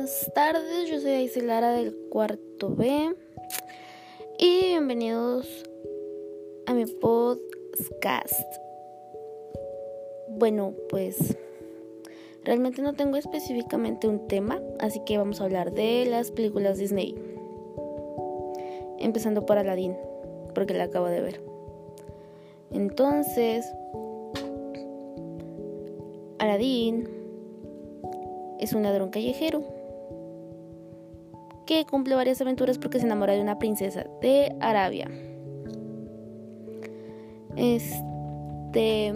buenas tardes. Yo soy Aisy Lara del cuarto B. Y bienvenidos a mi podcast. Bueno, pues realmente no tengo específicamente un tema, así que vamos a hablar de las películas Disney. Empezando por Aladdin, porque la acabo de ver. Entonces, Aladdin es un ladrón callejero que cumple varias aventuras porque se enamora de una princesa de Arabia. Este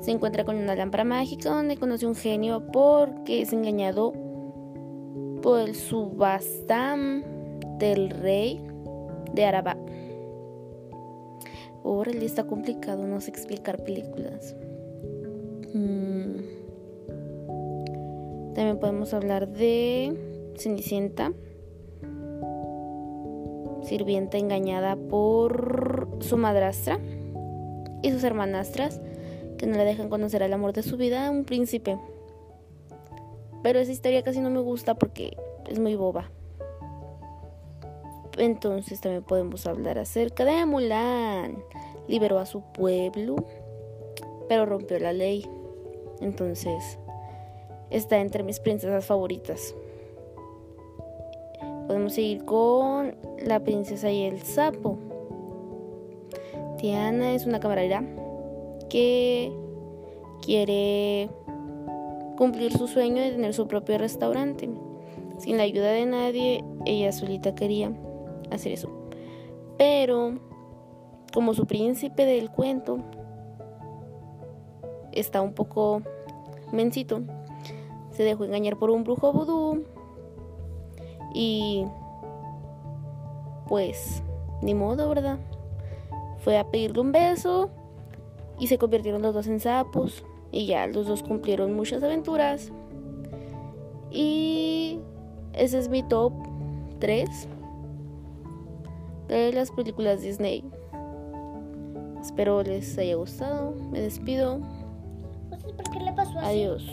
se encuentra con una lámpara mágica donde conoce un genio porque es engañado por el subastam del rey de Araba. Ahora está complicado, no sé explicar películas. Mm. También podemos hablar de Cenicienta, sirvienta engañada por su madrastra y sus hermanastras que no le dejan conocer al amor de su vida, un príncipe. Pero esa historia casi no me gusta porque es muy boba. Entonces también podemos hablar acerca de Mulan. Liberó a su pueblo, pero rompió la ley. Entonces, está entre mis princesas favoritas. Podemos seguir con la princesa y el sapo. Tiana es una camarera que quiere cumplir su sueño de tener su propio restaurante. Sin la ayuda de nadie, ella solita quería hacer eso. Pero, como su príncipe del cuento, está un poco mencito. Se dejó engañar por un brujo vudú. Y pues, ni modo, ¿verdad? Fue a pedirle un beso y se convirtieron los dos en sapos. Y ya los dos cumplieron muchas aventuras. Y ese es mi top 3 de las películas Disney. Espero les haya gustado. Me despido. ¿Por qué le pasó así? Adiós.